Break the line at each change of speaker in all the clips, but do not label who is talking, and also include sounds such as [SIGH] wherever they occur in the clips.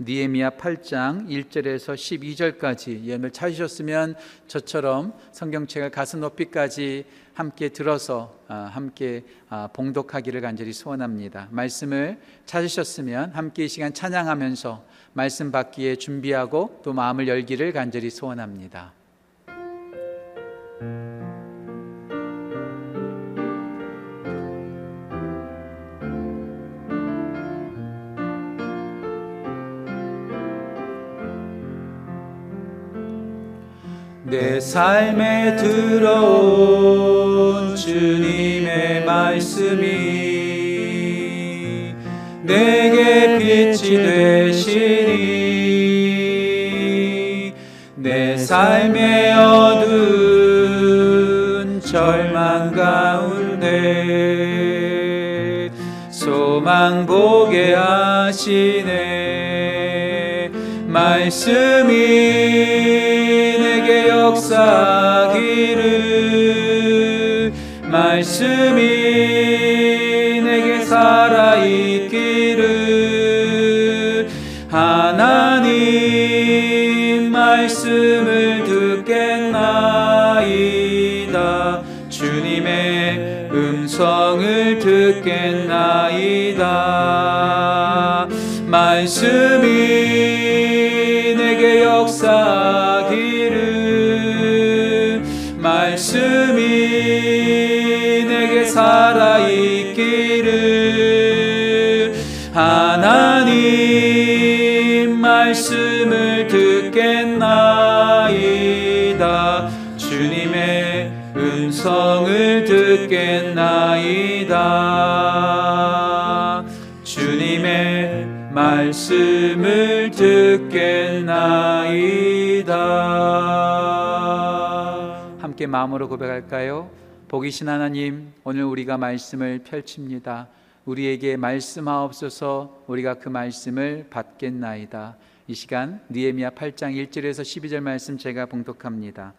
니에미야 8장 1절에서 12절까지 예언을 찾으셨으면 저처럼 성경책을 가슴 높이까지 함께 들어서 아, 함께 아, 봉독하기를 간절히 소원합니다. 말씀을 찾으셨으면 함께 이 시간 찬양하면서 말씀 받기에 준비하고 또 마음을 열기를 간절히 소원합니다. 내 삶에 들어온 주님의 말씀이 내게 빛이 되시니 내 삶의 어두운 절망 가운데 소망 보게 하시네. 말씀이 역사기를 말씀이 내게 살아있기를 하나님 말씀을 듣겠나이다. 주님의 음성을 듣겠나이다. 말씀 듣겠나이다 주님의 말씀을 듣겠나이다. 함께 마음으로 고백할까요? 복이신 하나님, 오늘 우리가 말씀을 펼칩니다. 우리에게 말씀하옵소서 우리가 그 말씀을 받겠나이다. 이 시간 니에미야 8장 1절에서 12절 말씀 제가 봉독합니다.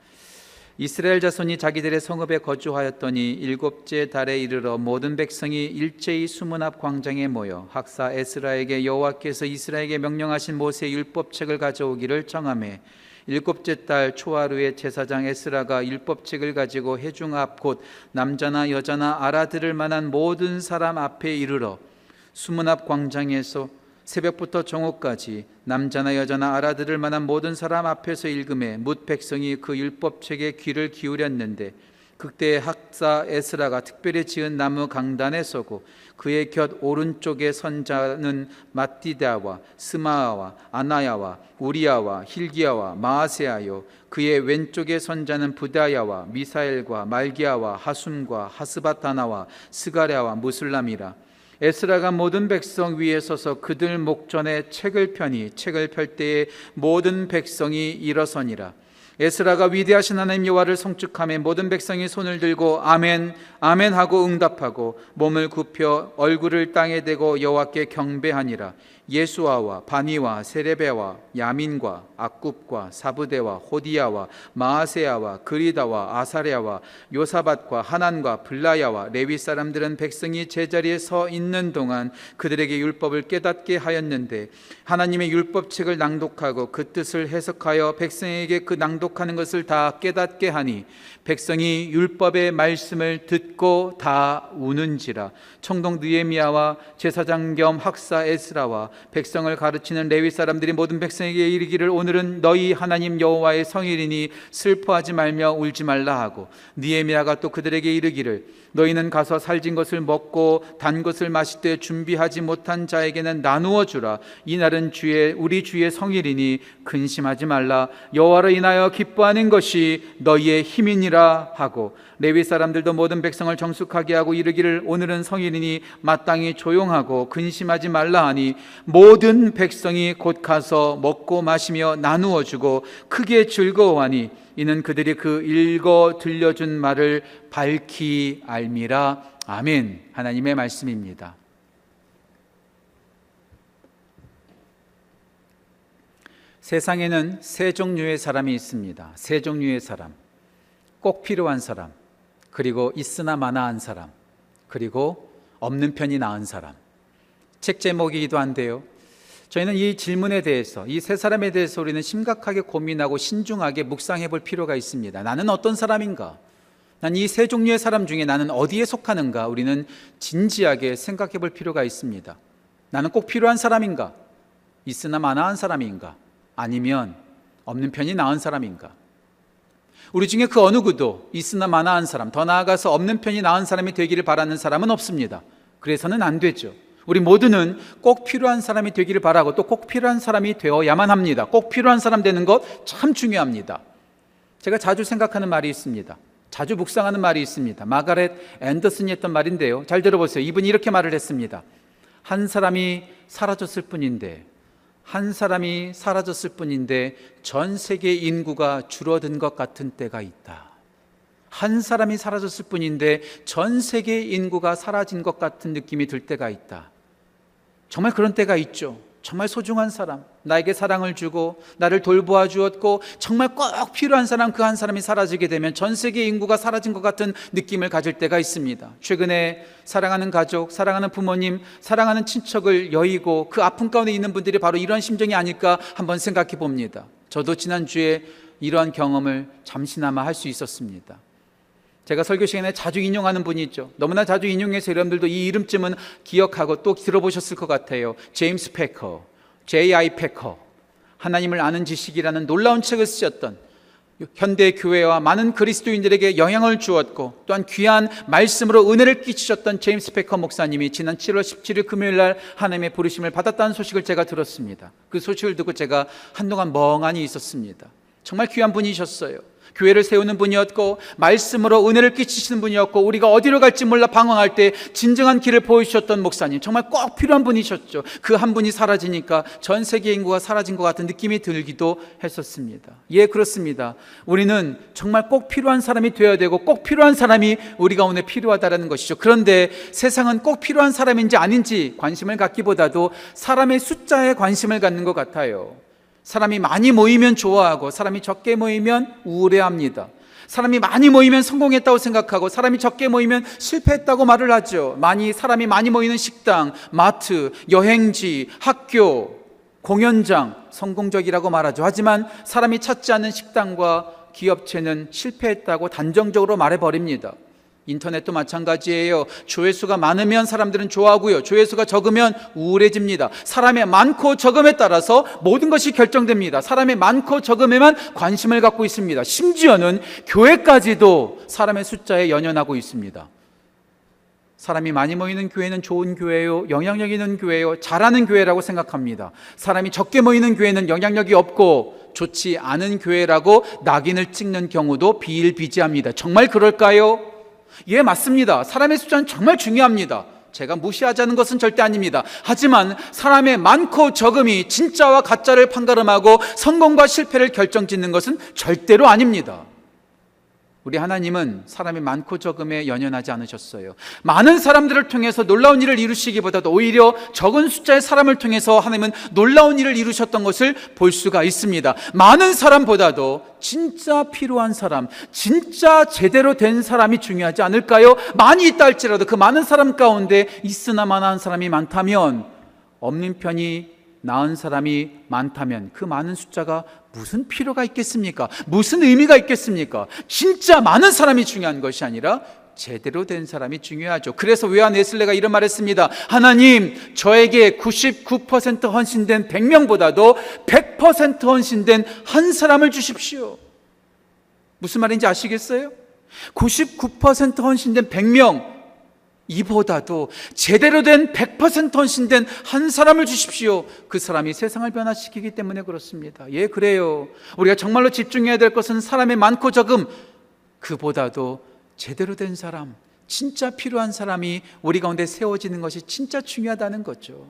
이스라엘 자손이 자기들의 성읍에 거주하였더니 일곱째 달에 이르러 모든 백성이 일제히 수문 앞 광장에 모여 학사 에스라에게 여호와께서 이스라엘에게 명령하신 모세의 율법책을 가져오기를 정하매 일곱째 달 초하루에 제사장 에스라가 율법책을 가지고 회중 앞 곧 남자나 여자나 알아들을 만한 모든 사람 앞에 이르러 수문 앞 광장에서 새벽부터 정오까지 남자나 여자나 알아들을 만한 모든 사람 앞에서 읽음에 뭇 백성이 그 율법책에 귀를 기울였는데 그때 학사 에스라가 특별히 지은 나무 강단에 서고 그의 곁 오른쪽에 선 자는 마띠다와 스마아와 아나야와 우리야와 힐기야와 마아세아요. 그의 왼쪽에 선 자는 부다야와 미사엘과 말기야와 하숨과 하스바타나와 스가랴와 무슬람이라 에스라가 모든 백성 위에 서서 그들 목전에 책을 펴니 책을 펼 때에 모든 백성이 일어서니라. 에스라가 위대하신 하나님 여호와를 성축함에 모든 백성이 손을 들고 아멘 아멘 하고 응답하고 몸을 굽혀 얼굴을 땅에 대고 여호와께 경배하니라 예수아와 바니와 세레베와 야민과 악굽과 사부대와 호디야와 마아세야와 그리다와 아사랴와 요사밭과 하난과 블라야와 레위 사람들은 백성이 제자리에 서 있는 동안 그들에게 율법을 깨닫게 하였는데 하나님의 율법책을 낭독하고 그 뜻을 해석하여 백성에게 그 낭독하는 것을 다 깨닫게 하니 백성이 율법의 말씀을 듣고 다 우는지라. 청동 느에미야와 제사장 겸 학사 에스라와 백성을 가르치는 레위 사람들이 모든 백성에게 이르기를 오늘은 너희 하나님 여호와의 성일이니 슬퍼하지 말며 울지 말라 하고 느에미야가 또 그들에게 이르기를 너희는 가서 살진 것을 먹고 단 것을 마실 때 준비하지 못한 자에게는 나누어 주라. 이날은 주의 우리 주의 성일이니 근심하지 말라. 여호와로 인하여 기뻐하는 것이 너희의 힘이니라 하고 레위 사람들도 모든 백성을 정숙하게 하고 이르기를 오늘은 성일이니 마땅히 조용하고 근심하지 말라 하니 모든 백성이 곧 가서 먹고 마시며 나누어 주고 크게 즐거워하니 이는 그들이 그 읽어 들려준 말을 밝히 알미라 아멘 하나님의 말씀입니다. 세상에는 세 종류의 사람이 있습니다. 세 종류의 사람. 꼭 필요한 사람, 그리고 있으나 마나한 사람, 그리고 없는 편이 나은 사람. 책 제목이기도 한데요. 저희는 이 질문에 대해서 이 세 사람에 대해서 우리는 심각하게 고민하고 신중하게 묵상해 볼 필요가 있습니다. 나는 어떤 사람인가? 난 이 세 종류의 사람 중에 나는 어디에 속하는가? 우리는 진지하게 생각해 볼 필요가 있습니다. 나는 꼭 필요한 사람인가? 있으나 마나한 사람인가? 아니면 없는 편이 나은 사람인가? 우리 중에 그 어느 구도 있으나 마나한 사람, 더 나아가서 없는 편이 나은 사람이 되기를 바라는 사람은 없습니다. 그래서는 안 되죠. 우리 모두는 꼭 필요한 사람이 되기를 바라고 또 꼭 필요한 사람이 되어야만 합니다. 꼭 필요한 사람 되는 것 참 중요합니다. 제가 자주 생각하는 말이 있습니다. 자주 묵상하는 말이 있습니다. 마가렛 앤더슨이 했던 말인데요. 잘 들어보세요. 이분이 이렇게 말을 했습니다. 한 사람이 사라졌을 뿐인데, 한 사람이 사라졌을 뿐인데 전 세계 인구가 줄어든 것 같은 때가 있다. 한 사람이 사라졌을 뿐인데 전 세계 인구가 사라진 것 같은 느낌이 들 때가 있다. 정말 그런 때가 있죠. 정말 소중한 사람, 나에게 사랑을 주고 나를 돌보아 주었고 정말 꼭 필요한 사람 그 한 사람이 사라지게 되면 전 세계 인구가 사라진 것 같은 느낌을 가질 때가 있습니다. 최근에 사랑하는 가족, 사랑하는 부모님, 사랑하는 친척을 여의고 그 아픔 가운데 있는 분들이 바로 이런 심정이 아닐까 한번 생각해 봅니다. 저도 지난주에 이러한 경험을 잠시나마 할 수 있었습니다. 제가 설교 시간에 자주 인용하는 분이 있죠. 너무나 자주 인용해서 여러분들도 이 이름쯤은 기억하고 또 들어보셨을 것 같아요. 제임스 패커, J.I. 패커. 하나님을 아는 지식이라는 놀라운 책을 쓰셨던 현대 교회와 많은 그리스도인들에게 영향을 주었고 또한 귀한 말씀으로 은혜를 끼치셨던 제임스 패커 목사님이 지난 7월 17일 금요일 날 하나님의 부르심을 받았다는 소식을 제가 들었습니다. 그 소식을 듣고 제가 한동안 멍하니 있었습니다. 정말 귀한 분이셨어요. 교회를 세우는 분이었고 말씀으로 은혜를 끼치시는 분이었고 우리가 어디로 갈지 몰라 방황할 때 진정한 길을 보여주셨던 목사님 정말 꼭 필요한 분이셨죠. 그 한 분이 사라지니까 전 세계 인구가 사라진 것 같은 느낌이 들기도 했었습니다. 예, 그렇습니다. 우리는 정말 꼭 필요한 사람이 되어야 되고 꼭 필요한 사람이 우리가 오늘 필요하다라는 것이죠. 그런데 세상은 꼭 필요한 사람인지 아닌지 관심을 갖기보다도 사람의 숫자에 관심을 갖는 것 같아요. 사람이 많이 모이면 좋아하고 사람이 적게 모이면 우울해합니다. 사람이 많이 모이면 성공했다고 생각하고 사람이 적게 모이면 실패했다고 말을 하죠. 많이 사람이 많이 모이는 식당, 마트, 여행지, 학교, 공연장 성공적이라고 말하죠. 하지만 사람이 찾지 않는 식당과 기업체는 실패했다고 단정적으로 말해 버립니다. 인터넷도 마찬가지예요. 조회수가 많으면 사람들은 좋아하고요. 조회수가 적으면 우울해집니다. 사람의 많고 적음에 따라서 모든 것이 결정됩니다. 사람의 많고 적음에만 관심을 갖고 있습니다. 심지어는 교회까지도 사람의 숫자에 연연하고 있습니다. 사람이 많이 모이는 교회는 좋은 교회요, 영향력 있는 교회요, 잘하는 교회라고 생각합니다. 사람이 적게 모이는 교회는 영향력이 없고 좋지 않은 교회라고 낙인을 찍는 경우도 비일비재합니다. 정말 그럴까요? 예, 맞습니다. 사람의 숫자는 정말 중요합니다. 제가 무시하자는 것은 절대 아닙니다. 하지만 사람의 많고 적음이 진짜와 가짜를 판가름하고 성공과 실패를 결정짓는 것은 절대로 아닙니다. 우리 하나님은 사람이 많고 적음에 연연하지 않으셨어요. 많은 사람들을 통해서 놀라운 일을 이루시기보다도 오히려 적은 숫자의 사람을 통해서 하나님은 놀라운 일을 이루셨던 것을 볼 수가 있습니다. 많은 사람보다도 진짜 필요한 사람, 진짜 제대로 된 사람이 중요하지 않을까요? 많이 있다 할지라도 그 많은 사람 가운데 있으나 마나한 사람이 많다면 없는 편이 나은 사람이 많다면 그 많은 숫자가 무슨 필요가 있겠습니까? 무슨 의미가 있겠습니까? 진짜 많은 사람이 중요한 것이 아니라 제대로 된 사람이 중요하죠. 그래서 외환 에슬레가 이런 말 했습니다. 하나님, 저에게 99% 헌신된 100명보다도 100% 헌신된 한 사람을 주십시오. 무슨 말인지 아시겠어요? 99% 헌신된 100명, 이보다도 제대로 된 100% 헌신된 한 사람을 주십시오. 그 사람이 세상을 변화시키기 때문에 그렇습니다. 예, 그래요. 우리가 정말로 집중해야 될 것은 사람의 많고 적음, 그보다도 제대로 된 사람, 진짜 필요한 사람이 우리 가운데 세워지는 것이 진짜 중요하다는 거죠.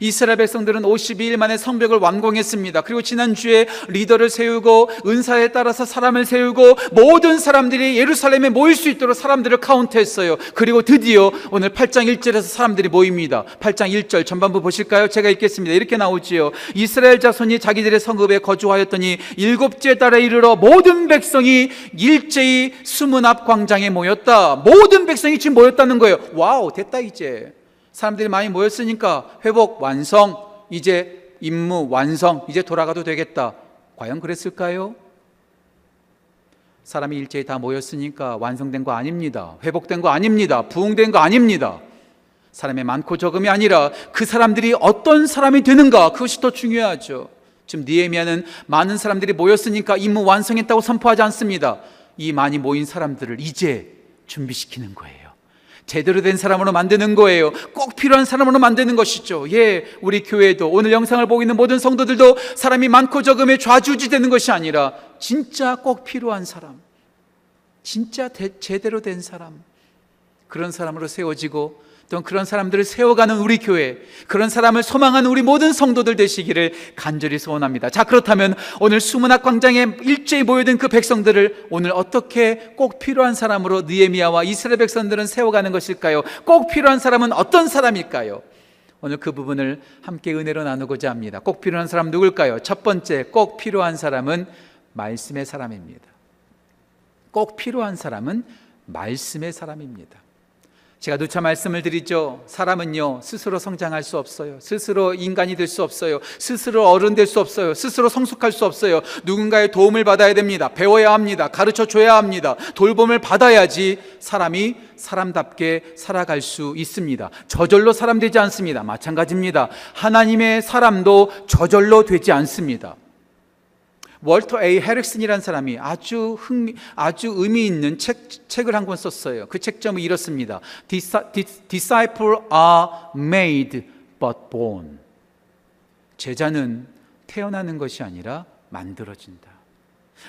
이스라엘 백성들은 52일 만에 성벽을 완공했습니다. 그리고 지난주에 리더를 세우고 은사에 따라서 사람을 세우고 모든 사람들이 예루살렘에 모일 수 있도록 사람들을 카운트했어요. 그리고 드디어 오늘 8장 1절에서 사람들이 모입니다. 8장 1절 전반부 보실까요? 제가 읽겠습니다. 이렇게 나오지요. 이스라엘 자손이 자기들의 성읍에 거주하였더니 일곱째 달에 이르러 모든 백성이 일제히 수문 앞 광장에 모였다. 모든 백성이 지금 모였다는 거예요. Wow, 됐다 이제. 사람들이 많이 모였으니까 회복 완성 이제 임무 완성, 이제 돌아가도 되겠다. 과연 그랬을까요? 사람이 일제히 다 모였으니까 완성된 거 아닙니다. 회복된 거 아닙니다. 부흥된 거 아닙니다. 사람의 많고 적음이 아니라 그 사람들이 어떤 사람이 되는가 그것이 더 중요하죠. 지금 니에미아는 많은 사람들이 모였으니까 임무 완성했다고 선포하지 않습니다. 이 많이 모인 사람들을 이제 준비시키는 거예요. 제대로 된 사람으로 만드는 거예요. 꼭 필요한 사람으로 만드는 것이죠. 예, 우리 교회도 오늘 영상을 보고 있는 모든 성도들도 사람이 많고 적음에 좌주지 되는 것이 아니라 진짜 꼭 필요한 사람, 진짜 대, 제대로 된 사람, 그런 사람으로 세워지고 또 그런 사람들을 세워가는 우리 교회, 그런 사람을 소망하는 우리 모든 성도들 되시기를 간절히 소원합니다. 자, 그렇다면 오늘 수문학 광장에 일제히 모여든 그 백성들을 오늘 어떻게 꼭 필요한 사람으로 느에미아와 이스라엘 백성들은 세워가는 것일까요? 꼭 필요한 사람은 어떤 사람일까요? 오늘 그 부분을 함께 은혜로 나누고자 합니다. 꼭 필요한 사람 누굴까요? 첫 번째, 꼭 필요한 사람은 말씀의 사람입니다. 꼭 필요한 사람은 말씀의 사람입니다. 제가 누차 말씀을 드리죠. 사람은요, 스스로 성장할 수 없어요. 스스로 인간이 될 수 없어요. 스스로 어른 될 수 없어요. 스스로 성숙할 수 없어요. 누군가의 도움을 받아야 됩니다. 배워야 합니다. 가르쳐 줘야 합니다. 돌봄을 받아야지 사람이 사람답게 살아갈 수 있습니다. 저절로 사람 되지 않습니다. 마찬가지입니다. 하나님의 사람도 저절로 되지 않습니다. 월터 A 헤릭슨이라는 사람이 아주 흥미, 아주 의미 있는 책, 책을 한 권 썼어요. 그 책점은 이렇습니다. Disciple are made but born. 제자는 태어나는 것이 아니라 만들어진다.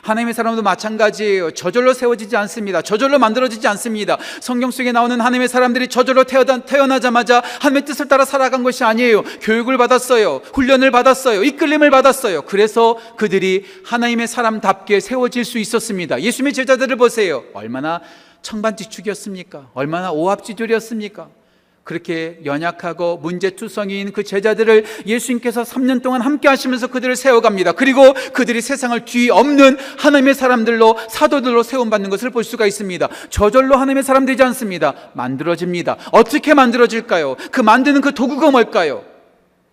하나님의 사람도 마찬가지예요. 저절로 세워지지 않습니다. 저절로 만들어지지 않습니다. 성경 속에 나오는 하나님의 사람들이 저절로 태어나 자마자 하나님의 뜻을 따라 살아간 것이 아니에요. 교육을 받았어요. 훈련을 받았어요. 이끌림을 받았어요. 그래서 그들이 하나님의 사람답게 세워질 수 있었습니다. 예수님의 제자들을 보세요. 얼마나 청반지축이었습니까? 얼마나 오합지졸이었습니까? 그렇게 연약하고 문제투성이인 그 제자들을 예수님께서 3년 동안 함께 하시면서 그들을 세워갑니다. 그리고 그들이 세상을 뒤엎는 하나님의 사람들로 사도들로 세움받는 것을 볼 수가 있습니다. 저절로 하나님의 사람 되지 않습니다. 만들어집니다. 어떻게 만들어질까요? 그 만드는 그 도구가 뭘까요?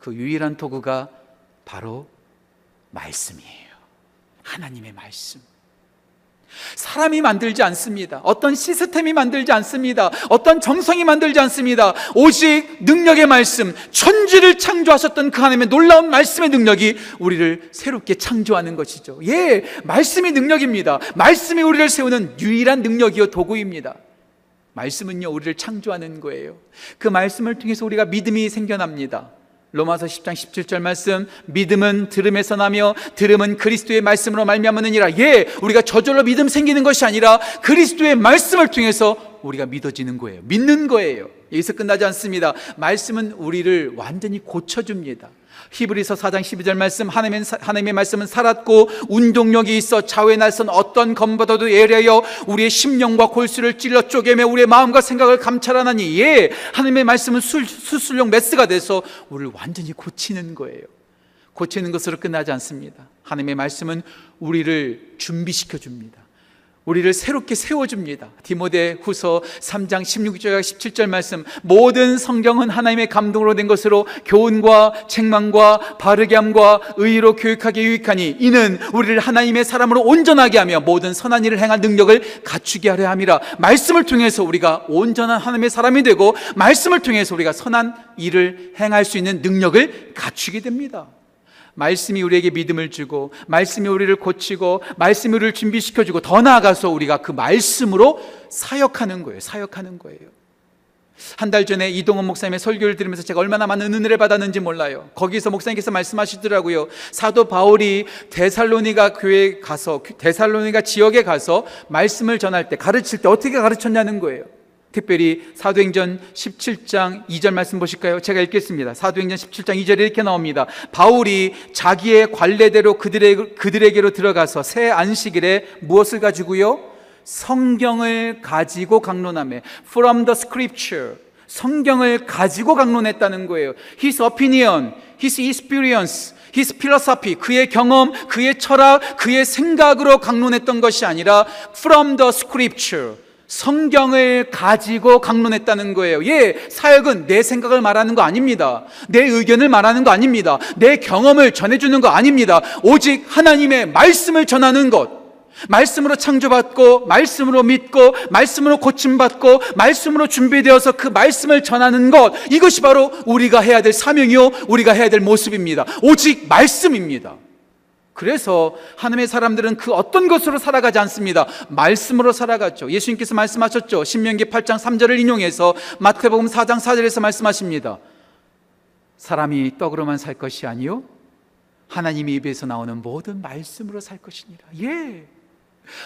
그 유일한 도구가 바로 말씀이에요. 하나님의 말씀. 사람이 만들지 않습니다. 어떤 시스템이 만들지 않습니다. 어떤 정성이 만들지 않습니다. 오직 능력의 말씀, 천지를 창조하셨던 그 하나님의 놀라운 말씀의 능력이 우리를 새롭게 창조하는 것이죠. 예, 말씀이 능력입니다. 말씀이 우리를 세우는 유일한 능력이요 도구입니다. 말씀은요, 우리를 창조하는 거예요. 그 말씀을 통해서 우리가 믿음이 생겨납니다. 로마서 10장 17절 말씀 믿음은 들음에서 나며 들음은 그리스도의 말씀으로 말미암느니라. 예, 우리가 저절로 믿음 생기는 것이 아니라 그리스도의 말씀을 통해서 우리가 믿어지는 거예요. 믿는 거예요. 여기서 끝나지 않습니다. 말씀은 우리를 완전히 고쳐 줍니다. 히브리서 4장 12절 말씀 하나님의, 하나님의 말씀은 살았고 운동력이 있어 좌우에 날선 어떤 검보다도 예리하여 우리의 심령과 골수를 찔러 쪼개며 우리의 마음과 생각을 감찰하나니 예 하나님의 말씀은 수, 수술용 메스가 돼서 우리를 완전히 고치는 거예요. 고치는 것으로 끝나지 않습니다. 하나님의 말씀은 우리를 준비시켜 줍니다 우리를 새롭게 세워줍니다. 디모데 후서 3장 16절 17절 말씀 모든 성경은 하나님의 감동으로 된 것으로 교훈과 책망과 바르게 함과 의로 교육하게 유익하니 이는 우리를 하나님의 사람으로 온전하게 하며 모든 선한 일을 행할 능력을 갖추게 하려 함이라 말씀을 통해서 우리가 온전한 하나님의 사람이 되고 말씀을 통해서 우리가 선한 일을 행할 수 있는 능력을 갖추게 됩니다. 말씀이 우리에게 믿음을 주고 말씀이 우리를 고치고 말씀이 우리를 준비시켜 주고 더 나아가서 우리가 그 말씀으로 사역하는 거예요. 사역하는 거예요. 한 달 전에 이동원 목사님의 설교를 들으면서 제가 얼마나 많은 은혜를 받았는지 몰라요. 거기서 목사님께서 말씀하시더라고요. 사도 바울이 데살로니가 교회에 가서 데살로니가 지역에 가서 말씀을 전할 때 가르칠 때 어떻게 가르쳤냐는 거예요. 특별히 사도행전 17장 2절 말씀 보실까요? 제가 읽겠습니다. 사도행전 17장 2절에 이렇게 나옵니다. 바울이 자기의 관례대로 그들의, 그들에게로 들어가서 새 안식일에 무엇을 가지고요? 성경을 가지고 강론함에 from the scripture 성경을 가지고 강론했다는 거예요. His opinion, his experience, his philosophy, 그의 경험, 그의 철학, 그의 생각으로 강론했던 것이 아니라 from the scripture 성경을 가지고 강론했다는 거예요. 예, 사역은 내 생각을 말하는 거 아닙니다. 내 의견을 말하는 거 아닙니다. 내 경험을 전해주는 거 아닙니다. 오직 하나님의 말씀을 전하는 것. 말씀으로 창조받고, 말씀으로 믿고, 말씀으로 고침받고, 말씀으로 준비되어서 그 말씀을 전하는 것. 이것이 바로 우리가 해야 될 사명이요. 우리가 해야 될 모습입니다. 오직 말씀입니다. 그래서 하나님의 사람들은 그 어떤 것으로 살아가지 않습니다. 말씀으로 살아갔죠. 예수님께서 말씀하셨죠. 신명기 8장 3절을 인용해서 마태복음 4장 4절에서 말씀하십니다. 사람이 떡으로만 살 것이 아니요 하나님의 입에서 나오는 모든 말씀으로 살 것이니라. 예.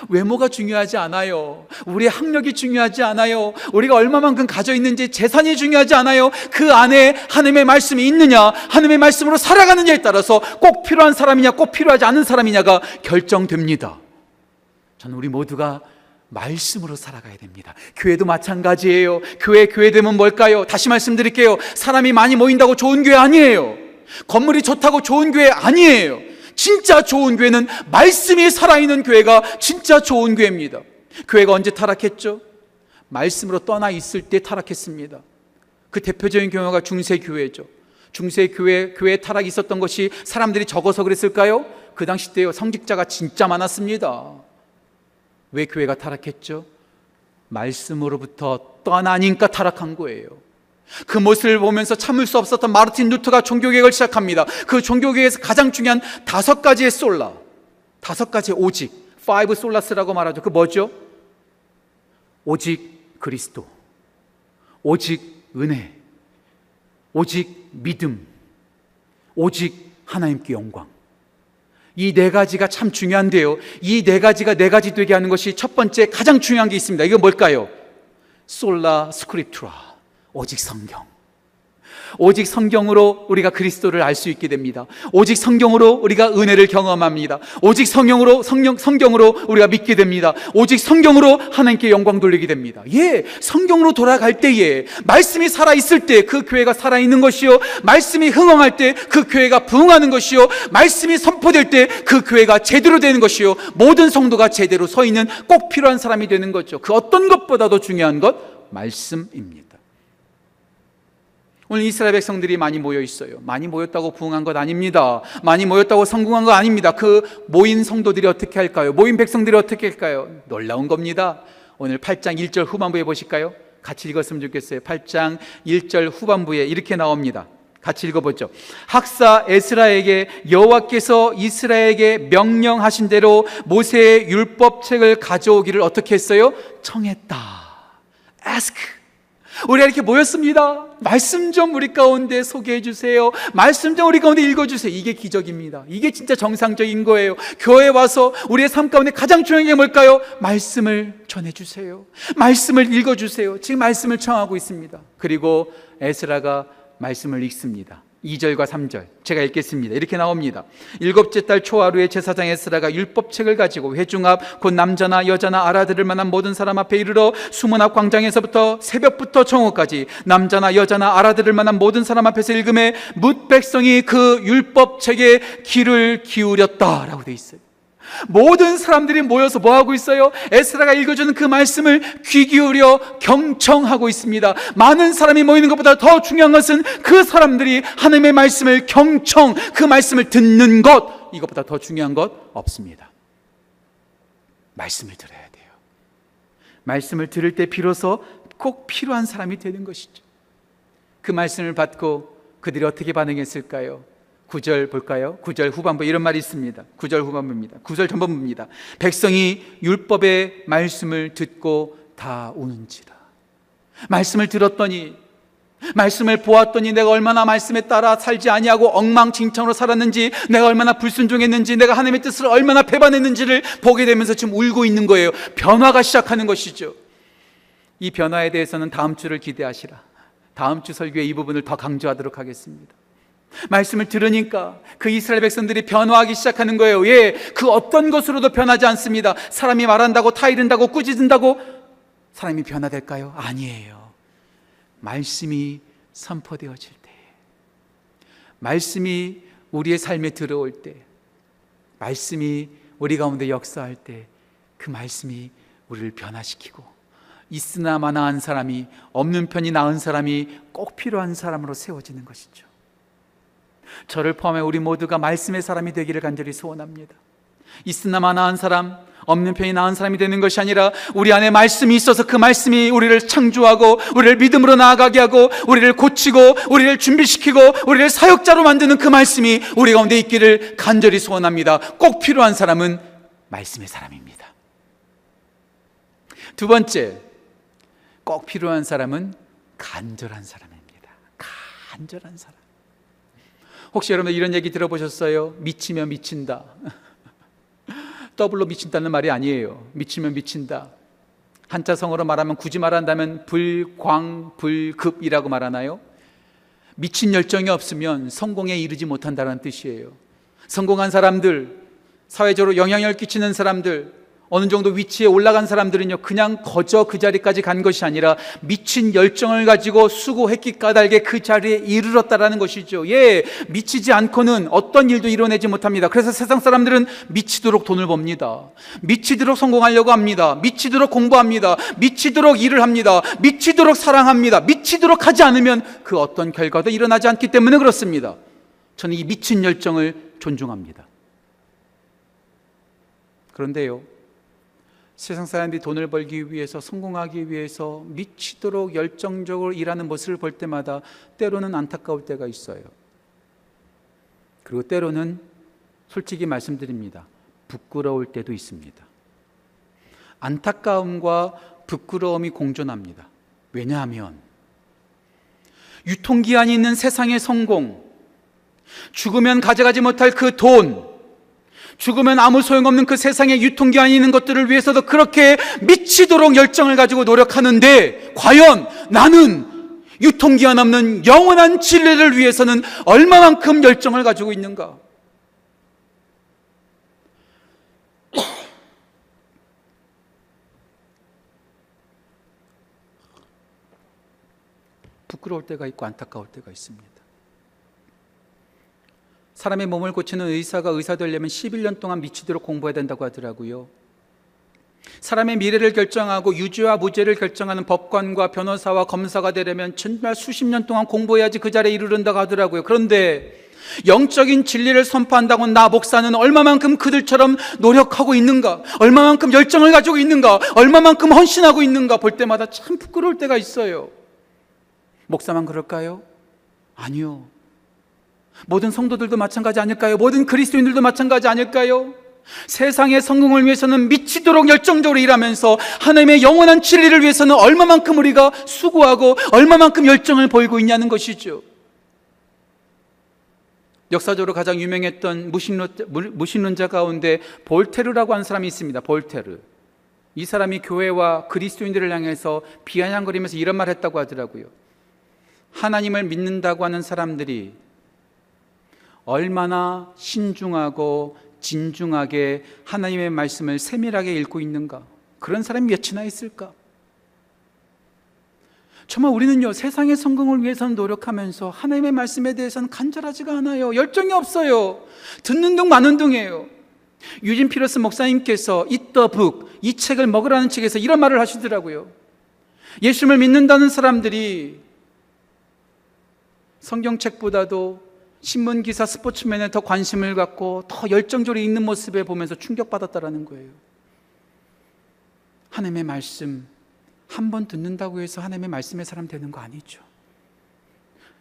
외모가 중요하지 않아요. 우리의 학력이 중요하지 않아요. 우리가 얼마만큼 가져 있는지 재산이 중요하지 않아요. 그 안에 하나님의 말씀이 있느냐, 하나님의 말씀으로 살아가느냐에 따라서 꼭 필요한 사람이냐, 꼭 필요하지 않은 사람이냐가 결정됩니다. 저는 우리 모두가 말씀으로 살아가야 됩니다. 교회도 마찬가지예요. 교회, 교회 되면 뭘까요? 다시 말씀드릴게요. 사람이 많이 모인다고 좋은 교회 아니에요. 건물이 좋다고 좋은 교회 아니에요. 진짜 좋은 교회는 말씀이 살아있는 교회가 진짜 좋은 교회입니다. 교회가 언제 타락했죠? 말씀으로 떠나 있을 때 타락했습니다. 그 대표적인 경우가 중세교회죠. 중세교회, 교회 타락이 있었던 것이 사람들이 적어서 그랬을까요? 그 당시 때 성직자가 진짜 많았습니다. 왜 교회가 타락했죠? 말씀으로부터 떠나니까 타락한 거예요. 그 모습을 보면서 참을 수 없었던 마르틴 루터가 종교개혁을 시작합니다. 그 종교개혁에서 가장 중요한 다섯 가지의 sola, 다섯 가지의 오직, five solas라고 말하죠. 그 뭐죠? 오직 그리스도, 오직 은혜, 오직 믿음, 오직 하나님께 영광. 이 네 가지가 참 중요한데요. 이 네 가지가 네 가지 되게 하는 것이 첫 번째 가장 중요한 게 있습니다. 이거 뭘까요? 솔라 스크립투라. 오직 성경. 오직 성경으로 우리가 그리스도를 알 수 있게 됩니다. 오직 성경으로 우리가 은혜를 경험합니다. 오직 성경으로 성령 성경으로 우리가 믿게 됩니다. 오직 성경으로 하나님께 영광 돌리게 됩니다. 예, 성경으로 돌아갈 때에 말씀이 살아 있을 때 그 교회가 살아 있는 것이요. 말씀이 흥황할 때 그 교회가 부흥하는 것이요. 말씀이 선포될 때 그 교회가 제대로 되는 것이요. 모든 성도가 제대로 서 있는 꼭 필요한 사람이 되는 거죠. 그 어떤 것보다도 중요한 것 말씀입니다. 오늘 이스라엘 백성들이 많이 모여 있어요. 많이 모였다고 부흥한 것 아닙니다. 많이 모였다고 성공한 것 아닙니다. 그 모인 성도들이 어떻게 할까요? 모인 백성들이 어떻게 할까요? 놀라운 겁니다. 오늘 8장 1절 후반부에 보실까요? 같이 읽었으면 좋겠어요. 8장 1절 후반부에 이렇게 나옵니다. 같이 읽어보죠. 학사 에스라에게 여호와께서 이스라엘에게 명령하신 대로 모세의 율법책을 가져오기를 어떻게 했어요? 청했다. ask. 우리가 이렇게 모였습니다. 말씀 좀 우리 가운데 소개해 주세요. 말씀 좀 우리 가운데 읽어 주세요. 이게 기적입니다. 이게 진짜 정상적인 거예요. 교회 와서 우리의 삶 가운데 가장 중요한 게 뭘까요? 말씀을 전해 주세요. 말씀을 읽어 주세요. 지금 말씀을 청하고 있습니다. 그리고 에스라가 말씀을 읽습니다. 2절과 3절 제가 읽겠습니다. 이렇게 나옵니다. 일곱째 달 초하루에 제사장 에스라가 율법책을 가지고 회중 앞 곧 남자나 여자나 알아들을 만한 모든 사람 앞에 이르러 수문 앞 광장에서부터 새벽부터 정오까지 남자나 여자나 알아들을 만한 모든 사람 앞에서 읽음에 뭇 백성이 그 율법책에 귀를 기울였다라고 돼 있어요. 모든 사람들이 모여서 뭐 하고 있어요? 에스라가 읽어주는 그 말씀을 귀 기울여 경청하고 있습니다. 많은 사람이 모이는 것보다 더 중요한 것은 그 사람들이 하나님의 말씀을 경청, 그 말씀을 듣는 것, 이것보다 더 중요한 것 없습니다. 말씀을 들어야 돼요. 말씀을 들을 때 비로소 꼭 필요한 사람이 되는 것이죠. 그 말씀을 받고 그들이 어떻게 반응했을까요? 9절 볼까요? 9절 후반부 이런 말이 있습니다. 9절 후반부입니다. 9절 전반부입니다. 백성이 율법의 말씀을 듣고 다 우는지라. 말씀을 들었더니 말씀을 보았더니 내가 얼마나 말씀에 따라 살지 아니하고 엉망진창으로 살았는지 내가 얼마나 불순종했는지 내가 하나님의 뜻을 얼마나 배반했는지를 보게 되면서 지금 울고 있는 거예요. 변화가 시작하는 것이죠. 이 변화에 대해서는 다음 주를 기대하시라. 다음 주 설교에 이 부분을 더 강조하도록 하겠습니다. 말씀을 들으니까 그 이스라엘 백성들이 변화하기 시작하는 거예요. 예, 그 어떤 것으로도 변하지 않습니다. 사람이 말한다고 타이른다고 꾸짖은다고 사람이 변화될까요? 아니에요. 말씀이 선포되어질 때, 말씀이 우리의 삶에 들어올 때, 말씀이 우리 가운데 역사할 때, 그 말씀이 우리를 변화시키고 있으나 마나한 사람이 없는 편이 나은 사람이 꼭 필요한 사람으로 세워지는 것이죠. 저를 포함해 우리 모두가 말씀의 사람이 되기를 간절히 소원합니다. 있으나 마나한 사람, 없는 편이 나은 사람이 되는 것이 아니라 우리 안에 말씀이 있어서 그 말씀이 우리를 창조하고 우리를 믿음으로 나아가게 하고 우리를 고치고 우리를 준비시키고 우리를 사역자로 만드는 그 말씀이 우리 가운데 있기를 간절히 소원합니다. 꼭 필요한 사람은 말씀의 사람입니다. 두 번째, 꼭 필요한 사람은 간절한 사람입니다. 간절한 사람. 혹시 여러분 이런 얘기 들어보셨어요? 미치면 미친다. [LAUGHS] 더블로 미친다는 말이 아니에요. 미치면 미친다. 한자 성어로 말하면 굳이 말한다면 불광불급이라고 말하나요? 미친 열정이 없으면 성공에 이르지 못한다는 뜻이에요. 성공한 사람들, 사회적으로 영향을 끼치는 사람들, 어느 정도 위치에 올라간 사람들은요, 그냥 거저 그 자리까지 간 것이 아니라 미친 열정을 가지고 수고했기 까닭에 그 자리에 이르렀다라는 것이죠. 예, 미치지 않고는 어떤 일도 이뤄내지 못합니다. 그래서 세상 사람들은 미치도록 돈을 법니다. 미치도록 성공하려고 합니다. 미치도록 공부합니다. 미치도록 일을 합니다. 미치도록 사랑합니다. 미치도록 하지 않으면 그 어떤 결과도 일어나지 않기 때문에 그렇습니다. 저는 이 미친 열정을 존중합니다. 그런데요, 세상 사람들이 돈을 벌기 위해서 성공하기 위해서 미치도록 열정적으로 일하는 모습을 볼 때마다 때로는 안타까울 때가 있어요. 그리고 때로는 솔직히 말씀드립니다. 부끄러울 때도 있습니다. 안타까움과 부끄러움이 공존합니다. 왜냐하면 유통기한이 있는 세상의 성공, 죽으면 가져가지 못할 그 돈, 죽으면 아무 소용없는 그 세상에 유통기한이 있는 것들을 위해서도 그렇게 미치도록 열정을 가지고 노력하는데 과연 나는 유통기한 없는 영원한 진리를 위해서는 얼마만큼 열정을 가지고 있는가? 부끄러울 때가 있고 안타까울 때가 있습니다. 사람의 몸을 고치는 의사가 의사 되려면 11년 동안 미치도록 공부해야 된다고 하더라고요. 사람의 미래를 결정하고 유죄와 무죄를 결정하는 법관과 변호사와 검사가 되려면 정말 수십 년 동안 공부해야지 그 자리에 이르른다고 하더라고요. 그런데 영적인 진리를 선포한다고 나 목사는 얼마만큼 그들처럼 노력하고 있는가? 얼마만큼 열정을 가지고 있는가? 얼마만큼 헌신하고 있는가? 볼 때마다 참 부끄러울 때가 있어요. 목사만 그럴까요? 아니요. 모든 성도들도 마찬가지 아닐까요? 모든 그리스도인들도 마찬가지 아닐까요? 세상의 성공을 위해서는 미치도록 열정적으로 일하면서 하나님의 영원한 진리를 위해서는 얼마만큼 우리가 수고하고 얼마만큼 열정을 보이고 있냐는 것이죠. 역사적으로 가장 유명했던 무신론자, 무신론자 가운데 볼테르라고 하는 사람이 있습니다. 볼테르. 이 사람이 교회와 그리스도인들을 향해서 비아냥거리면서 이런 말 했다고 하더라고요. 하나님을 믿는다고 하는 사람들이 얼마나 신중하고 진중하게 하나님의 말씀을 세밀하게 읽고 있는가? 그런 사람이 몇이나 있을까? 정말 우리는요, 세상의 성공을 위해서는 노력하면서 하나님의 말씀에 대해서는 간절하지가 않아요. 열정이 없어요. 듣는 둥 마는 둥이에요. 유진 피러스 목사님께서 Book, 이 책을 먹으라는 책에서 이런 말을 하시더라고요. 예수님을 믿는다는 사람들이 성경책보다도 신문 기사 스포츠맨에 더 관심을 갖고 더 열정적으로 읽는 모습에 보면서 충격받았다라는 거예요. 하나님의 말씀 한 번 듣는다고 해서 하나님의 말씀의 사람 되는 거 아니죠.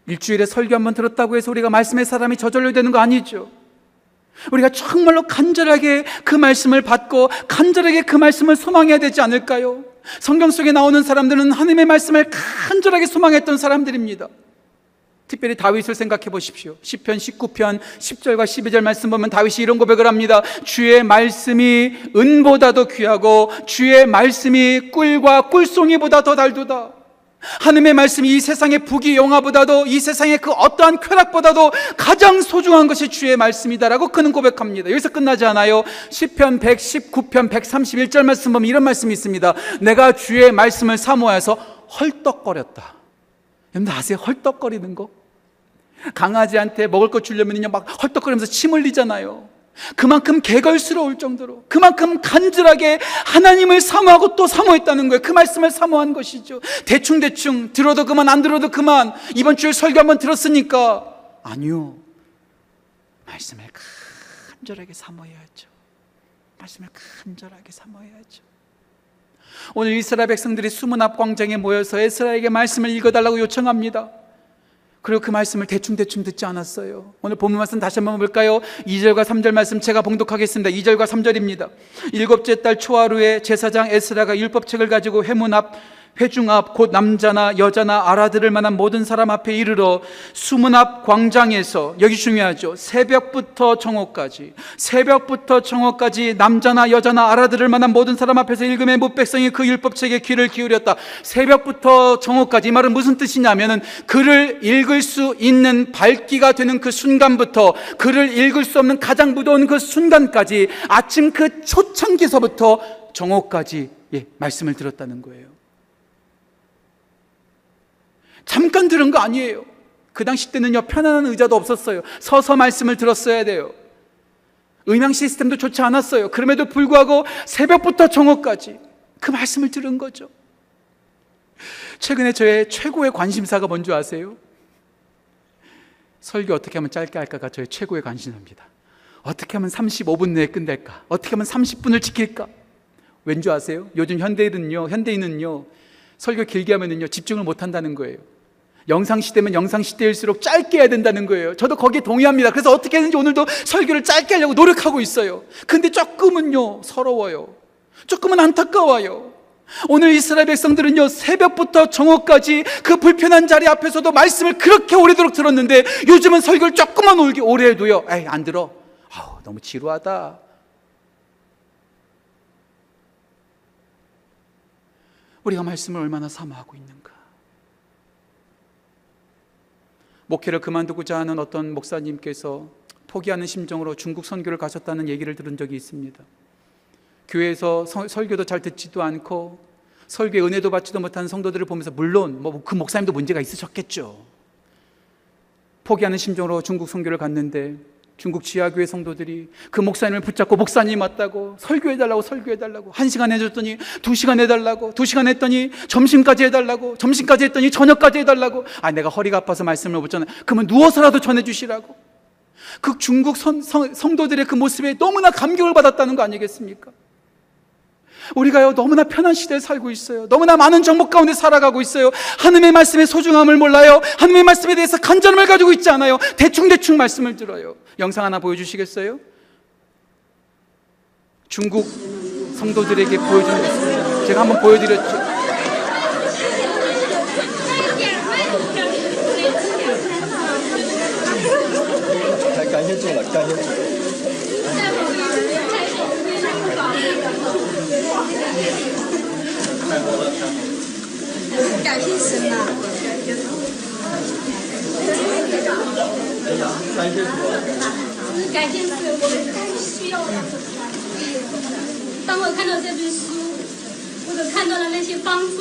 일주일에 설교 한 번 들었다고 해서 우리가 말씀의 사람이 저절로 되는 거 아니죠. 우리가 정말로 간절하게 그 말씀을 받고 간절하게 그 말씀을 소망해야 되지 않을까요? 성경 속에 나오는 사람들은 하나님의 말씀을 간절하게 소망했던 사람들입니다. 특별히 다윗을 생각해 보십시오. 10편 19편 10절과 12절 말씀 보면 다윗이 이런 고백을 합니다. 주의 말씀이 은보다도 귀하고 주의 말씀이 꿀과 꿀송이보다 더 달도다. 하나님의 말씀이 이 세상의 부귀 영화보다도 이 세상의 그 어떠한 쾌락보다도 가장 소중한 것이 주의 말씀이다라고 그는 고백합니다. 여기서 끝나지 않아요. 10편 119편 131절 말씀 보면 이런 말씀이 있습니다. 내가 주의 말씀을 사모해서 헐떡거렸다. 여러분들 아세요? 헐떡거리는 거? 강아지한테 먹을 거 주려면요 막 헐떡거리면서 침 흘리잖아요. 그만큼 개걸스러울 정도로 그만큼 간절하게 하나님을 사모하고 또 사모했다는 거예요. 그 말씀을 사모한 것이죠. 대충 대충 들어도 그만 안 들어도 그만 이번 주에 설교 한번 들었으니까 아니요. 말씀을 간절하게 사모해야죠. 말씀을 간절하게 사모해야죠. 오늘 이스라엘 백성들이 수문 앞 광장에 모여서 에스라에게 말씀을 읽어달라고 요청합니다. 그리고 그 말씀을 대충대충 듣지 않았어요. 오늘 본문 말씀 다시 한번 볼까요? 2절과 3절 말씀 제가 봉독하겠습니다. 2절과 3절입니다. 일곱째 달 초하루에 제사장 에스라가 율법책을 가지고 회문 앞 회중 앞 곧 남자나 여자나 알아들을 만한 모든 사람 앞에 이르러 수문 앞 광장에서 여기 중요하죠. 새벽부터 정오까지 새벽부터 정오까지 남자나 여자나 알아들을 만한 모든 사람 앞에서 읽음에 못 백성이 그 율법책에 귀를 기울였다. 새벽부터 정오까지 이 말은 무슨 뜻이냐면은 글을 읽을 수 있는 밝기가 되는 그 순간부터 글을 읽을 수 없는 가장 무더운 그 순간까지 아침 그 초창기서부터 정오까지 예, 말씀을 들었다는 거예요. 잠깐 들은 거 아니에요. 그 당시 때는요, 편안한 의자도 없었어요. 서서 말씀을 들었어야 돼요. 음향 시스템도 좋지 않았어요. 그럼에도 불구하고 새벽부터 정오까지 그 말씀을 들은 거죠. 최근에 저의 최고의 관심사가 뭔지 아세요? 설교 어떻게 하면 짧게 할까가 저의 최고의 관심사입니다. 어떻게 하면 35분 내에 끝낼까? 어떻게 하면 30분을 지킬까? 왠지 아세요? 요즘 현대인은요, 현대인은요, 설교 길게 하면은요, 집중을 못 한다는 거예요. 영상 시대면 영상 시대일수록 짧게 해야 된다는 거예요. 저도 거기에 동의합니다. 그래서 어떻게 했는지 오늘도 설교를 짧게 하려고 노력하고 있어요. 근데 조금은요, 서러워요. 조금은 안타까워요. 오늘 이스라엘 백성들은요, 새벽부터 정오까지 그 불편한 자리 앞에서도 말씀을 그렇게 오래도록 들었는데 요즘은 설교를 조금만 오래 해도요, 에이, 안 들어. 아우, 너무 지루하다. 우리가 말씀을 얼마나 사모하고 있는가. 목회를 그만두고자 하는 어떤 목사님께서 포기하는 심정으로 중국 선교를 가셨다는 얘기를 들은 적이 있습니다. 교회에서 서- 설교도 잘 듣지도 않고 설교에 은혜도 받지도 못한 성도들을 보면서 물론 뭐 그 목사님도 문제가 있으셨겠죠. 포기하는 심정으로 중국 선교를 갔는데 중국 지하교회 성도들이 그 목사님을 붙잡고 목사님 맞다고 설교해달라고 설교해달라고 한 시간 해줬더니 두 시간 해달라고 두 시간 했더니 점심까지 해달라고 점심까지 했더니 저녁까지 해달라고. 아 내가 허리가 아파서 말씀을 못 전해. 그러면 누워서라도 전해주시라고. 그 중국 성, 성, 성도들의 그 모습에 너무나 감격을 받았다는 거 아니겠습니까? 우리가요 너무나 편한 시대에 살고 있어요. 너무나 많은 정보 가운데 살아가고 있어요. 하나님의 말씀의 소중함을 몰라요. 하나님의 말씀에 대해서 간절함을 가지고 있지 않아요. 대충 대충 말씀을 들어요. 영상 하나 보여주시겠어요? 중국 성도들에게 보여주는. 제가 한번 보여드렸죠.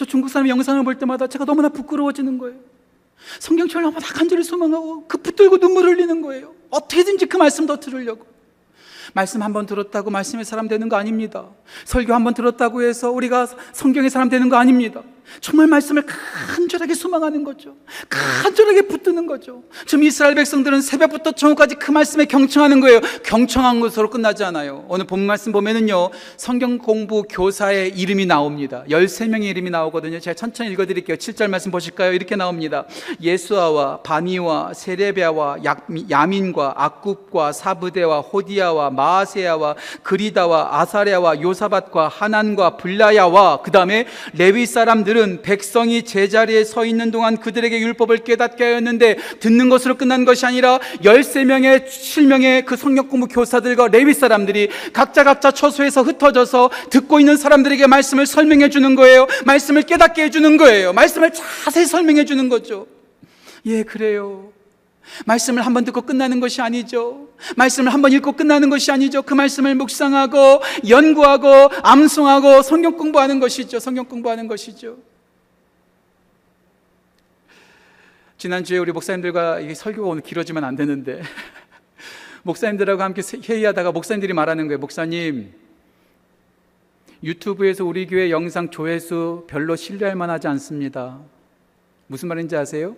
저 중국 사람의 영상을 볼 때마다 제가 너무나 부끄러워지는 거예요. 성경책을 너무나 간절히 소망하고 그 붙들고 눈물 흘리는 거예요. 어떻게든지 그 말씀 더 들으려고. 말씀 한 번 들었다고 말씀의 사람 되는 거 아닙니다. 설교 한 번 들었다고 해서 우리가 성경의 사람 되는 거 아닙니다. 정말 말씀을 간절하게 소망하는 거죠. 간절하게 붙드는 거죠. 지금 이스라엘 백성들은 새벽부터 정오까지 그 말씀에 경청하는 거예요. 경청한 것으로 끝나지 않아요. 오늘 본 말씀 보면은요, 성경 공부 교사의 이름이 나옵니다. 13명의 이름이 나오거든요. 제가 천천히 읽어 드릴게요. 7절 말씀 보실까요? 이렇게 나옵니다. 예수아와 바니와 세레비아와 약- 야민과 악굽과 사브데와 호디아와 마아세야와 그리다와 아사랴와 요사밭과 하난과 블라야와 그 다음에 레위 사람들은 백성이 제자리에 서 있는 동안 그들에게 율법 율법을 깨닫게 하였는데 듣는 것으로 끝난 것이 아니라 13명의 7명의 그 성경 공부 교사들과 레위 사람들이 각자 각자 처소에서 흩어져서 듣고 있는 사람들에게 말씀을 설명해 주는 거예요. 말씀을 깨닫게 해 주는 거예요. 말씀을 자세히 설명해 주는 거죠. 예, 그래요. 말씀을 한 번 듣고 끝나는 것이 아니죠. 말씀을 한 번 읽고 끝나는 것이 아니죠. 그 말씀을 묵상하고 연구하고 암송하고 성경 공부하는 것이죠. 성경 공부하는 것이죠. 지난주에 우리 목사님들과 설교가 오늘 길어지면 안 되는데 [LAUGHS] 목사님들하고 함께 회의하다가 목사님들이 말하는 거예요. 목사님, 유튜브에서 우리 교회 영상 조회수 별로 신뢰할 만하지 않습니다. 무슨 말인지 아세요?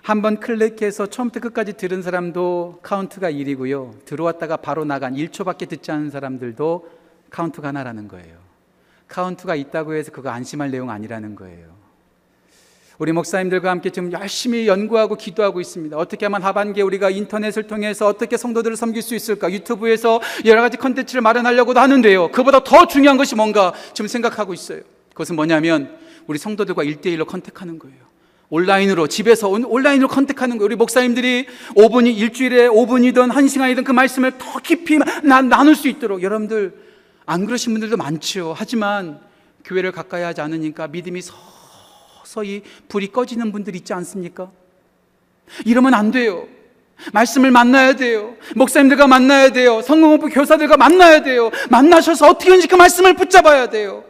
한번 클릭해서 처음부터 끝까지 들은 사람도 카운트가 1이고요. 들어왔다가 바로 나간 1초밖에 듣지 않은 사람들도 카운트가 하나라는 거예요. 카운트가 있다고 해서 그거 안심할 내용 아니라는 거예요. 우리 목사님들과 함께 지금 열심히 연구하고 기도하고 있습니다. 어떻게 하면 하반기에 우리가 인터넷을 통해서 어떻게 성도들을 섬길 수 있을까? 유튜브에서 여러 가지 컨텐츠를 마련하려고도 하는데요. 그보다 더 중요한 것이 뭔가 지금 생각하고 있어요. 그것은 뭐냐면 우리 성도들과 1대1로 컨택하는 거예요. 온라인으로 집에서 온- 온라인으로 컨택하는 거예요. 우리 목사님들이 5분이 일주일에 5분이든 1시간이든 그 말씀을 더 깊이 나, 나눌 수 있도록 여러분들 안 그러신 분들도 많죠. 하지만 교회를 가까이 하지 않으니까 믿음이 서 서히 불이 꺼지는 분들 있지 않습니까? 이러면 안 돼요. 말씀을 만나야 돼요. 목사님들과 만나야 돼요. 성공업부 교사들과 만나야 돼요. 만나셔서 어떻게든지 그 말씀을 붙잡아야 돼요.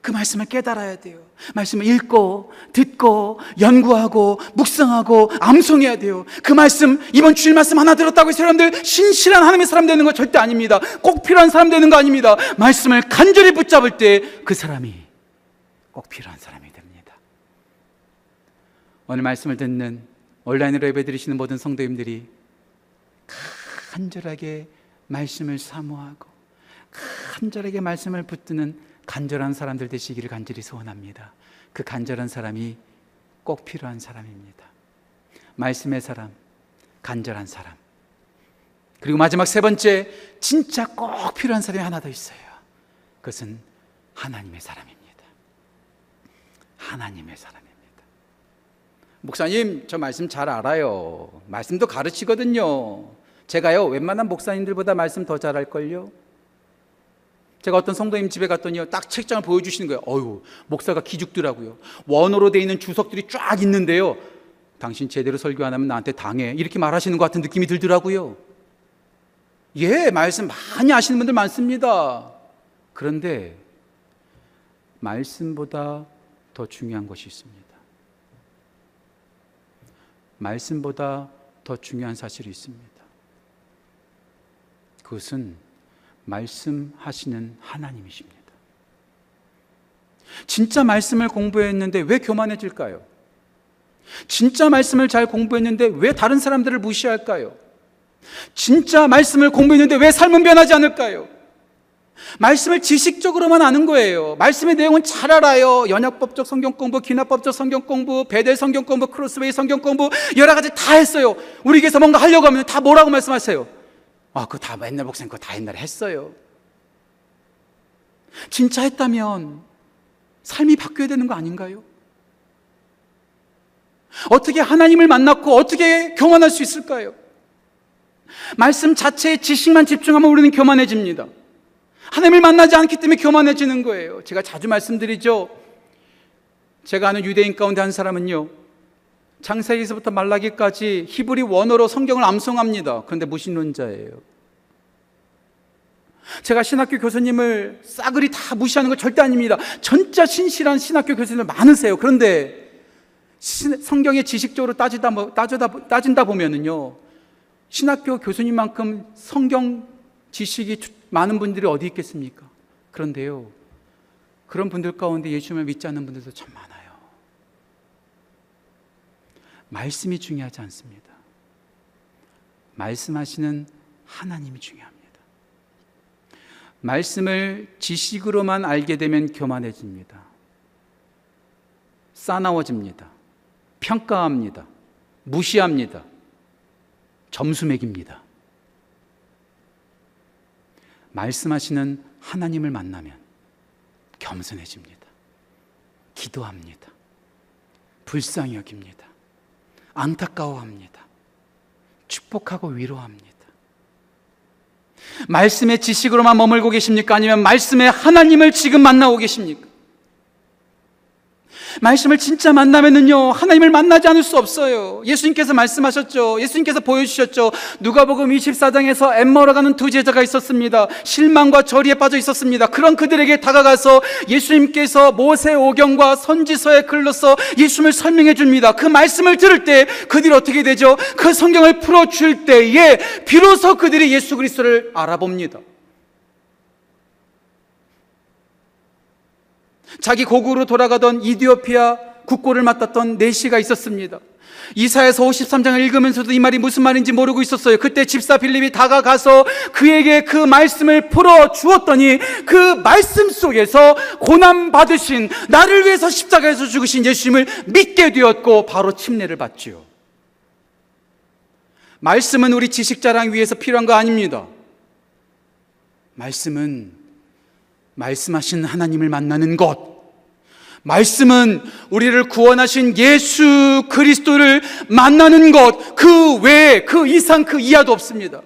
그 말씀을 깨달아야 돼요. 말씀을 읽고, 듣고, 연구하고, 묵상하고, 암송해야 돼요. 그 말씀, 이번 주일 말씀 하나 들었다고 해서 여러분들 신실한 하나님의 사람 되는 거 절대 아닙니다. 꼭 필요한 사람 되는 거 아닙니다. 말씀을 간절히 붙잡을 때 그 사람이 꼭 필요한 사람이. 오늘 말씀을 듣는 온라인으로 예배 드리시는 모든 성도님들이 간절하게 말씀을 사모하고 간절하게 말씀을 붙드는 간절한 사람들 되시기를 간절히 소원합니다. 그 간절한 사람이 꼭 필요한 사람입니다. 말씀의 사람, 간절한 사람. 그리고 마지막 세 번째, 진짜 꼭 필요한 사람이 하나 더 있어요. 그것은 하나님의 사람입니다. 하나님의 사람입니다. 목사님, 저 말씀 잘 알아요. 말씀도 가르치거든요. 제가요, 웬만한 목사님들보다 말씀 더 잘할걸요? 제가 어떤 성도님 집에 갔더니요, 딱 책장을 보여주시는 거예요. 어유, 목사가 기죽더라고요. 원어로 돼 있는 주석들이 쫙 있는데요. 당신 제대로 설교 안 하면 나한테 당해. 이렇게 말하시는 것 같은 느낌이 들더라고요. 예, 말씀 많이 아시는 분들 많습니다. 그런데 말씀보다 더 중요한 것이 있습니다. 말씀보다 더 중요한 사실이 있습니다. 그것은 말씀하시는 하나님이십니다. 진짜 말씀을 공부했는데 왜 교만해질까요? 진짜 말씀을 잘 공부했는데 왜 다른 사람들을 무시할까요? 진짜 말씀을 공부했는데 왜 삶은 변하지 않을까요? 말씀을 지식적으로만 아는 거예요. 말씀의 내용은 잘 알아요. 연약법적 성경 공부, 기납법적 성경 공부, 베델 성경 공부, 크로스웨이 성경 공부 여러 가지 다 했어요. 우리 교회에서 뭔가 하려고 하면 다 뭐라고 말씀하세요? 아, 그거 다 옛날 목사님 그거 다 옛날에 했어요. 진짜 했다면 삶이 바뀌어야 되는 거 아닌가요? 어떻게 하나님을 만났고 어떻게 교만할 수 있을까요? 말씀 자체에 지식만 집중하면 우리는 교만해집니다. 하나님을 만나지 않기 때문에 교만해지는 거예요. 제가 자주 말씀드리죠. 제가 아는 유대인 가운데 한 사람은요. 창세기에서부터 말라기까지 히브리 원어로 성경을 암송합니다. 그런데 무신론자예요. 제가 신학교 교수님을 싸그리 다 무시하는 거 절대 아닙니다. 진짜 신실한 신학교 교수님들 많으세요. 그런데 신- 성경의 지식적으로 따지다, 뭐- 따지다, 따진다 보면은요. 신학교 교수님만큼 성경 지식이 주- 많은 분들이 어디 있겠습니까? 그런데요. 그런 분들 가운데 예수님을 믿지 않는 분들도 참 많아요. 말씀이 중요하지 않습니다. 말씀하시는 하나님이 중요합니다. 말씀을 지식으로만 알게 되면 교만해집니다. 싸나워집니다. 평가합니다. 무시합니다. 점수 매깁니다. 말씀하시는 하나님을 만나면 겸손해집니다. 기도합니다. 불쌍히 여깁니다. 안타까워합니다. 축복하고 위로합니다. 말씀의 지식으로만 머물고 계십니까? 아니면 말씀의 하나님을 지금 만나고 계십니까? 말씀을 진짜 만나면은요, 하나님을 만나지 않을 수 없어요. 예수님께서 말씀하셨죠. 예수님께서 보여주셨죠. 누가복음 24장에서 엠머러 가는 두 제자가 있었습니다. 실망과 저리에 빠져 있었습니다. 그런 그들에게 다가가서 예수님께서 모세 오경과 선지서의 글로서 예수님을 설명해 줍니다. 그 말씀을 들을 때 그들이 어떻게 되죠? 그 성경을 풀어줄 때에 비로소 그들이 예수 그리스도를 알아봅니다. 자기 고국으로 돌아가던 이디오피아 국고를 맡았던 네시가 있었습니다. 이사에서 53장을 읽으면서도 이 말이 무슨 말인지 모르고 있었어요. 그때 집사 빌립이 다가가서 그에게 그 말씀을 풀어 주었더니 그 말씀 속에서 고난 받으신 나를 위해서 십자가에서 죽으신 예수님을 믿게 되었고 바로 침례를 받지요. 말씀은 우리 지식 자랑 위해서 필요한 거 아닙니다. 말씀은 말씀하신 하나님을 만나는 것. 말씀은 우리를 구원하신 예수 그리스도를 만나는 것. 그 외에, 그 이상, 그 이하도 없습니다.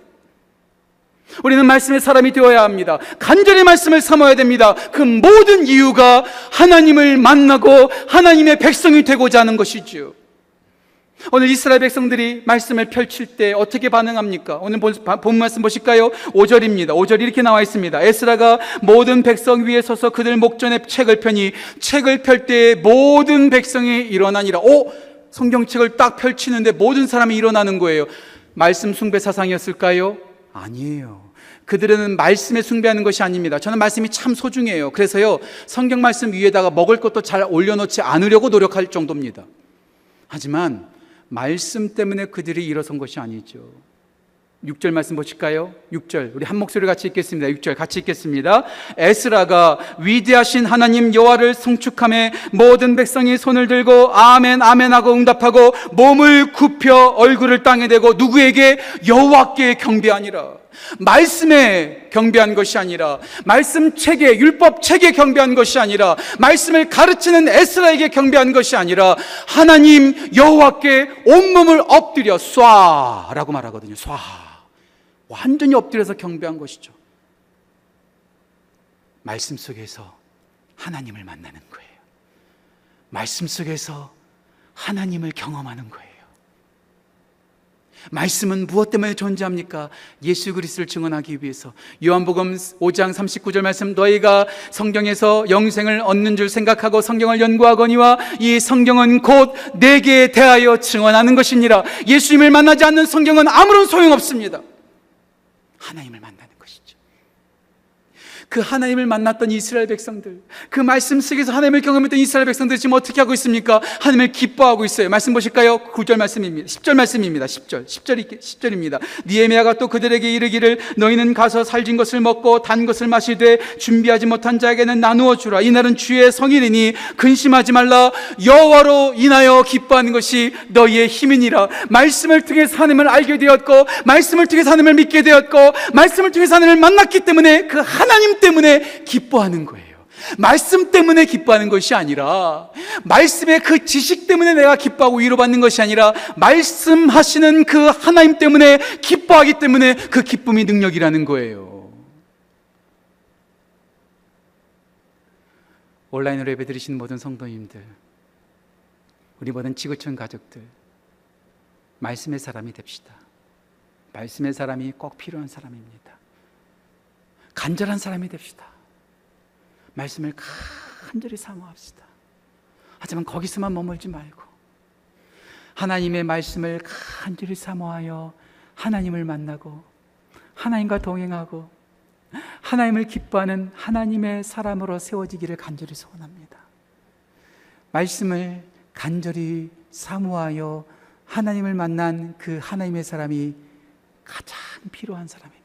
우리는 말씀의 사람이 되어야 합니다. 간절히 말씀을 삼아야 됩니다. 그 모든 이유가 하나님을 만나고 하나님의 백성이 되고자 하는 것이지요. 오늘 이스라엘 백성들이 말씀을 펼칠 때 어떻게 반응합니까? 오늘 본, 본 말씀 보실까요? 5절입니다. 5절 이렇게 나와 있습니다. 에스라가 모든 백성 위에 서서 그들 목전에 책을 펴니 책을 펼 때 모든 백성이 일어나니라. 오! 성경책을 딱 펼치는데 모든 사람이 일어나는 거예요. 말씀 숭배 사상이었을까요? 아니에요. 그들은 말씀에 숭배하는 것이 아닙니다. 저는 말씀이 참 소중해요. 그래서요, 성경 말씀 위에다가 먹을 것도 잘 올려놓지 않으려고 노력할 정도입니다. 하지만 말씀 때문에 그들이 일어선 것이 아니죠. 6절 말씀 보실까요? 6절. 우리 한 목소리 같이 읽겠습니다. 6절 같이 읽겠습니다. 에스라가 위대하신 하나님 여호와를 성축함에 모든 백성이 손을 들고 아멘 아멘 하고 응답하고 몸을 굽혀 얼굴을 땅에 대고 누구에게 여호와께 경배하니라. 말씀에 경배한 것이 아니라 말씀 체계 율법 체계 경배한 것이 아니라 말씀을 가르치는 에스라에게 경배한 것이 아니라 하나님 여호와께 온몸을 엎드려 쏴라고 말하거든요. 쏴. 완전히 엎드려서 경배한 것이죠. 말씀 속에서 하나님을 만나는 거예요. 말씀 속에서 하나님을 경험하는 거예요. 말씀은 무엇 때문에 존재합니까? 예수 그리스도를 증언하기 위해서. 요한복음 5장 39절 말씀 너희가 성경에서 영생을 얻는 줄 생각하고 성경을 연구하거니와 이 성경은 곧 내게 대하여 증언하는 것이니라. 예수님을 만나지 않는 성경은 아무런 소용없습니다. 하나님을 것이죠. 그 하나님을 만났던 이스라엘 백성들, 그 말씀 속에서 하나님을 경험했던 이스라엘 백성들 지금 어떻게 하고 있습니까? 하나님을 기뻐하고 있어요. 말씀 보실까요? 9절 말씀입니다. 10절 말씀입니다. 10절. 10절, 10절입니다. 니에미아가 또 그들에게 이르기를 너희는 가서 살진 것을 먹고 단 것을 마시되 준비하지 못한 자에게는 나누어 주라. 이날은 주의 성일이니 근심하지 말라. 여호와로 인하여 기뻐하는 것이 너희의 힘이니라. 말씀을 통해서 하나님을 알게 되었고 말씀을 통해서 하나님을 믿게 되었고 말씀을 통해서 하나님을 만났기 때문에 그 하나님 때문에 기뻐하는 거예요. 말씀 때문에 기뻐하는 것이 아니라 말씀의 그 지식 때문에 내가 기뻐하고 위로받는 것이 아니라 말씀하시는 그 하나님 때문에 기뻐하기 때문에 그 기쁨이 능력이라는 거예요. 온라인으로 예배 드리시는 모든 성도님들, 우리 모든 지구촌 가족들, 말씀의 사람이 됩시다. 말씀의 사람이 꼭 필요한 사람입니다. 간절한 사람이 됩시다. 말씀을 간절히 사모합시다. 하지만 거기서만 머물지 말고 하나님의 말씀을 간절히 사모하여 하나님을 만나고 하나님과 동행하고 하나님을 기뻐하는 하나님의 사람으로 세워지기를 간절히 소원합니다. 말씀을 간절히 사모하여 하나님을 만난 그 하나님의 사람이 가장 필요한 사람입니다.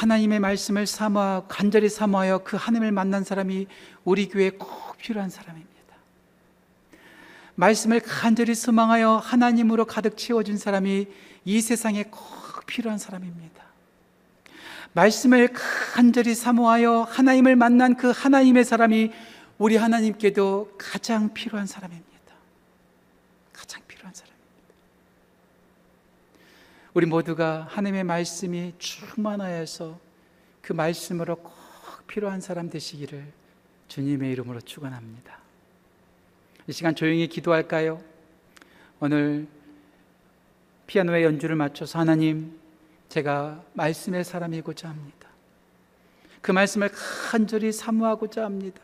하나님의 말씀을 사모하 간절히 사모하여 그 하나님을 만난 사람이 우리 교회에 꼭 필요한 사람입니다. 말씀을 간절히 소망하여 하나님으로 가득 채워준 사람이 이 세상에 꼭 필요한 사람입니다. 말씀을 간절히 사모하여 하나님을 만난 그 하나님의 사람이 우리 하나님께도 가장 필요한 사람입니다. 가장 필요한 사람입니다. 우리 모두가 하나님의 말씀이 충만하여서 그 말씀으로 꼭 필요한 사람 되시기를 주님의 이름으로 축원합니다. 이 시간 조용히 기도할까요? 오늘 피아노의 연주를 맞춰서 하나님 제가 말씀의 사람이고자 합니다. 그 말씀을 간절히 사모하고자 합니다.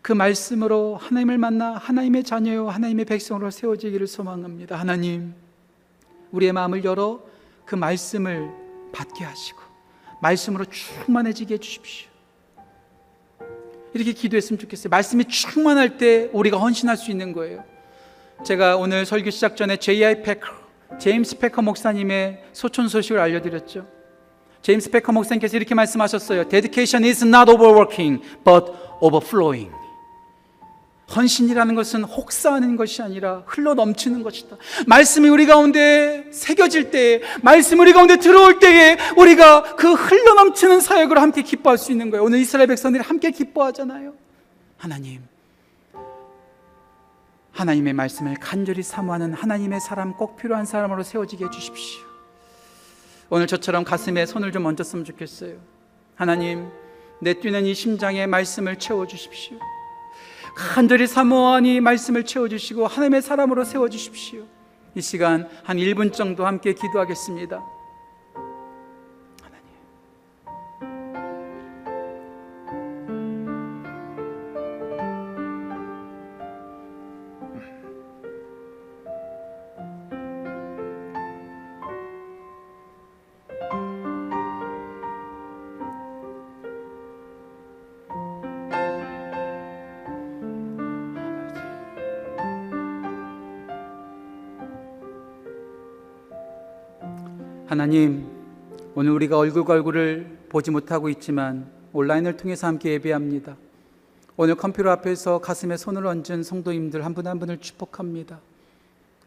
그 말씀으로 하나님을 만나 하나님의 자녀요 하나님의 백성으로 세워지기를 소망합니다. 하나님, 우리의 마음을 열어 그 말씀을 받게 하시고 말씀으로 충만해지게 해 주십시오. 이렇게 기도했으면 좋겠어요. 말씀이 충만할 때 우리가 헌신할 수 있는 거예요. 제가 오늘 설교 시작 전에 J.I. 페커, 제임스 페커 목사님의 소촌 소식을 알려드렸죠. 제임스 페커 목사님께서 이렇게 말씀하셨어요. Dedication is not overworking, but overflowing. 헌신이라는 것은 혹사하는 것이 아니라 흘러 넘치는 것이다. 말씀이 우리 가운데 새겨질 때에, 말씀이 우리 가운데 들어올 때에 우리가 그 흘러 넘치는 사역을 함께 기뻐할 수 있는 거예요. 오늘 이스라엘 백성들이 함께 기뻐하잖아요. 하나님, 하나님의 말씀을 간절히 사모하는 하나님의 사람 꼭 필요한 사람으로 세워지게 해주십시오. 오늘 저처럼 가슴에 손을 좀 얹었으면 좋겠어요. 하나님, 내 뛰는 이 심장에 말씀을 채워주십시오. 간절히 사모하니 말씀을 채워주시고 하나님의 사람으로 세워주십시오. 이 시간 한 1분 정도 함께 기도하겠습니다. 하나님, 오늘 우리가 얼굴과 얼굴을 보지 못하고 있지만 온라인을 통해서 함께 예배합니다. 오늘 컴퓨터 앞에서 가슴에 손을 얹은 성도님들 한분한 분을 축복합니다.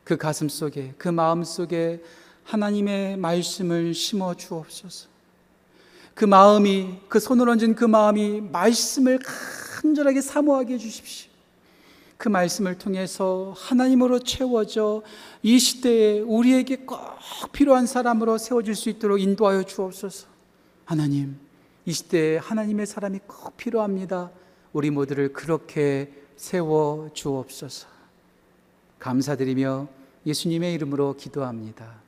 그 가슴 속에, 그 마음 속에 하나님의 말씀을 심어 주옵소서. 그 마음이, 그 손을 얹은 그 마음이 말씀을 간절하게 사모하게 해주십시오. 그 말씀을 통해서 하나님으로 채워져 이 시대에 우리에게 꼭 필요한 사람으로 세워질 수 있도록 인도하여 주옵소서. 하나님, 이 시대에 하나님의 사람이 꼭 필요합니다. 우리 모두를 그렇게 세워 주옵소서. 감사드리며 예수님의 이름으로 기도합니다.